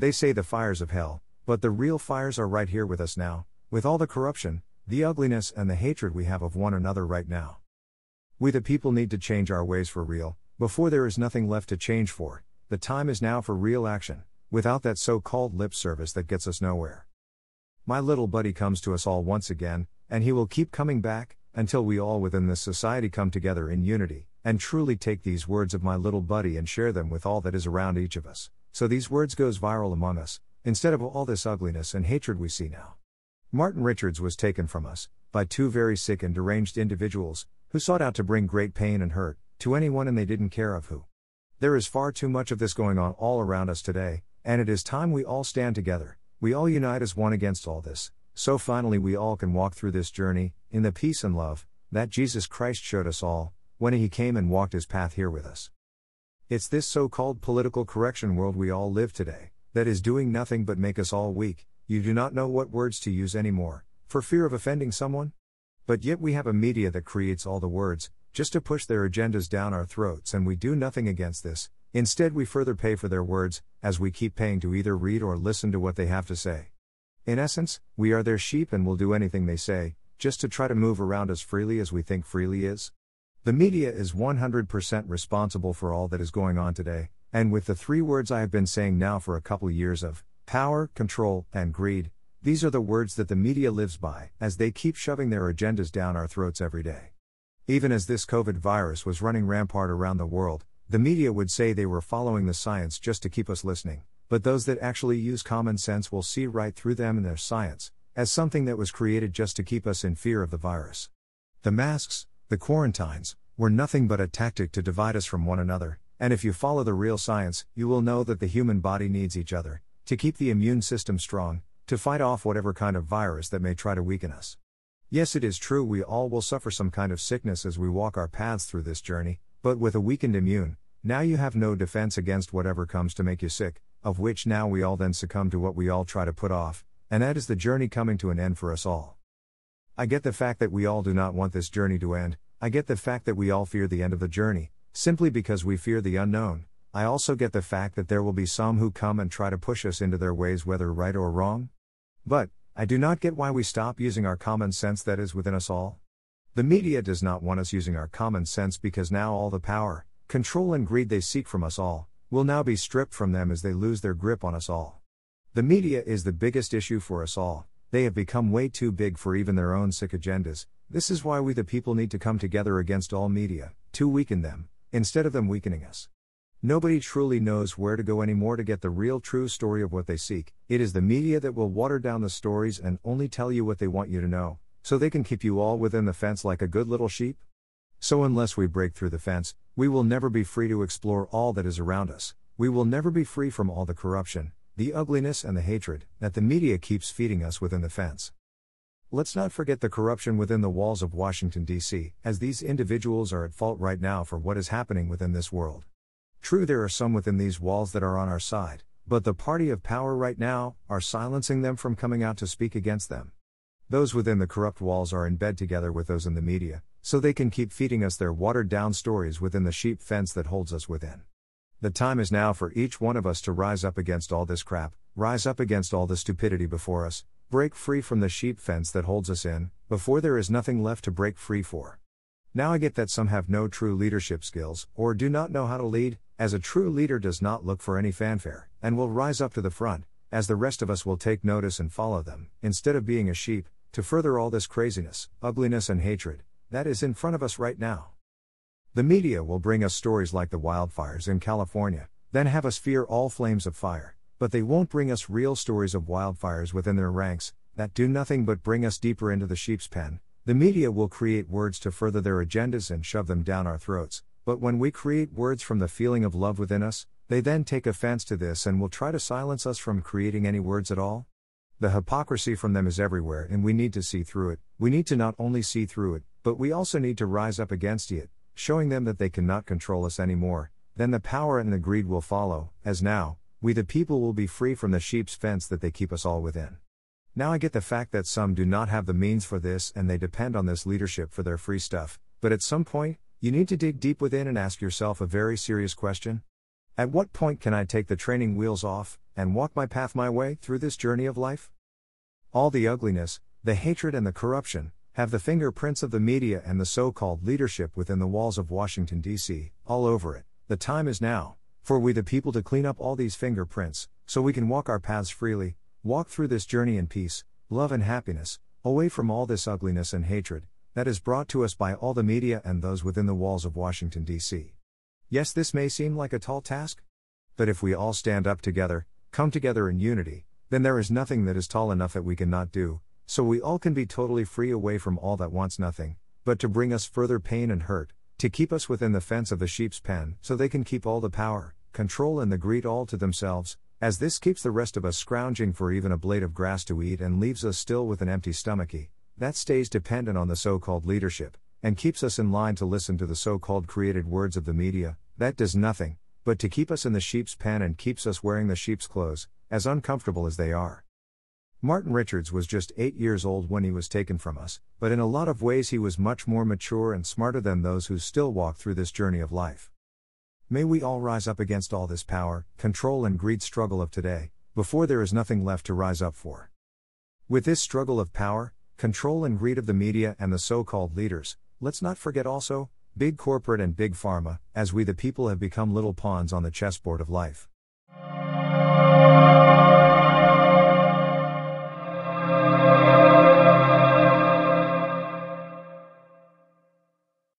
They say the fires of hell, but the real fires are right here with us now, with all the corruption, the ugliness, and the hatred we have of one another right now. We the people need to change our ways for real, before there is nothing left to change for. The time is now for real action, without that so called lip service that gets us nowhere. My little buddy comes to us all once again, and he will keep coming back, until we all within this society come together in unity, and truly take these words of my little buddy and share them with all that is around each of us, so these words goes viral among us, instead of all this ugliness and hatred we see now. Martin Richards was taken from us, by two very sick and deranged individuals, who sought out to bring great pain and hurt, to anyone and they didn't care of who. There is far too much of this going on all around us today, and it is time we all stand together, we all unite as one against all this, so finally we all can walk through this journey, in the peace and love, that Jesus Christ showed us all, when he came and walked his path here with us. It's this so called political correction world we all live today, that is doing nothing but make us all weak, you do not know what words to use anymore, for fear of offending someone? But yet we have a media that creates all the words, just to push their agendas down our throats, and we do nothing against this, Instead, we further pay for their words, as we keep paying to either read or listen to what they have to say. In essence, we are their sheep and will do anything they say, just to try to move around as freely as we think freely is. The media is 100% responsible for all that is going on today, and with the three words I have been saying now for a couple years of power, control, and greed, these are the words that the media lives by, as they keep shoving their agendas down our throats every day. Even as this COVID virus was running rampart around the world, the media would say they were following the science just to keep us listening, but those that actually use common sense will see right through them and their science, as something that was created just to keep us in fear of the virus. The masks, the quarantines, were nothing but a tactic to divide us from one another, and if you follow the real science, you will know that the human body needs each other, to keep the immune system strong, to fight off whatever kind of virus that may try to weaken us. Yes, it is true we all will suffer some kind of sickness as we walk our paths through this journey, but with a weakened immune, now you have no defense against whatever comes to make you sick, of which now we all then succumb to what we all try to put off, and that is the journey coming to an end for us all. I get the fact that we all do not want this journey to end, I get the fact that we all fear the end of the journey, simply because we fear the unknown. I also get the fact that there will be some who come and try to push us into their ways, whether right or wrong. But, I do not get why we stop using our common sense that is within us all. The media does not want us using our common sense because now all the power, Control and greed they seek from us all will now be stripped from them as they lose their grip on us all. The media is the biggest issue for us all, they have become way too big for even their own sick agendas. This is why we the people need to come together against all media, to weaken them, instead of them weakening us. Nobody truly knows where to go anymore to get the real true story of what they seek. It is the media that will water down the stories and only tell you what they want you to know, so they can keep you all within the fence like a good little sheep. So, unless we break through the fence, we will never be free to explore all that is around us. We will never be free from all the corruption, the ugliness, and the hatred that the media keeps feeding us within the fence. Let's not forget the corruption within the walls of Washington, D.C., as these individuals are at fault right now for what is happening within this world. True, there are some within these walls that are on our side, but the party of power right now are silencing them from coming out to speak against them. Those within the corrupt walls are in bed together with those in the media, so they can keep feeding us their watered down stories within the sheep fence that holds us within. The time is now for each one of us to rise up against all this crap, rise up against all the stupidity before us, break free from the sheep fence that holds us in, before there is nothing left to break free for. Now I get that some have no true leadership skills, or do not know how to lead, as a true leader does not look for any fanfare, and will rise up to the front, as the rest of us will take notice and follow them, instead of being a sheep, to further all this craziness, ugliness, and hatred, that is in front of us right now. The media will bring us stories like the wildfires in California, then have us fear all flames of fire, but they won't bring us real stories of wildfires within their ranks, that do nothing but bring us deeper into the sheep's pen. The media will create words to further their agendas and shove them down our throats, but when we create words from the feeling of love within us, they then take offense to this and will try to silence us from creating any words at all. The hypocrisy from them is everywhere, and we need to see through it. We need to not only see through it, but we also need to rise up against it, showing them that they cannot control us anymore. Then the power and the greed will follow, as now, we the people will be free from the sheep's fence that they keep us all within. Now I get the fact that some do not have the means for this and they depend on this leadership for their free stuff, but at some point, you need to dig deep within and ask yourself a very serious question. At what point can I take the training wheels off, and walk my path my way through this journey of life? All the ugliness, the hatred, and the corruption have the fingerprints of the media and the so called leadership within the walls of Washington, D.C., all over it. The time is now for we the people to clean up all these fingerprints, so we can walk our paths freely, walk through this journey in peace, love, and happiness, away from all this ugliness and hatred that is brought to us by all the media and those within the walls of Washington, D.C. Yes, this may seem like a tall task. But if we all stand up together, come together in unity, then there is nothing that is tall enough that we cannot do, so we all can be totally free away from all that wants nothing, but to bring us further pain and hurt, to keep us within the fence of the sheep's pen, so they can keep all the power, control, and the greed all to themselves, as this keeps the rest of us scrounging for even a blade of grass to eat and leaves us still with an empty stomachy, that stays dependent on the so called leadership, and keeps us in line to listen to the so called created words of the media, that does nothing, but to keep us in the sheep's pen and keeps us wearing the sheep's clothes, as uncomfortable as they are. Martin Richards was just eight years old when he was taken from us, but in a lot of ways he was much more mature and smarter than those who still walk through this journey of life. May we all rise up against all this power, control, and greed struggle of today, before there is nothing left to rise up for. With this struggle of power, control, and greed of the media and the so called leaders, let's not forget also, big corporate and big pharma, as we the people have become little pawns on the chessboard of life.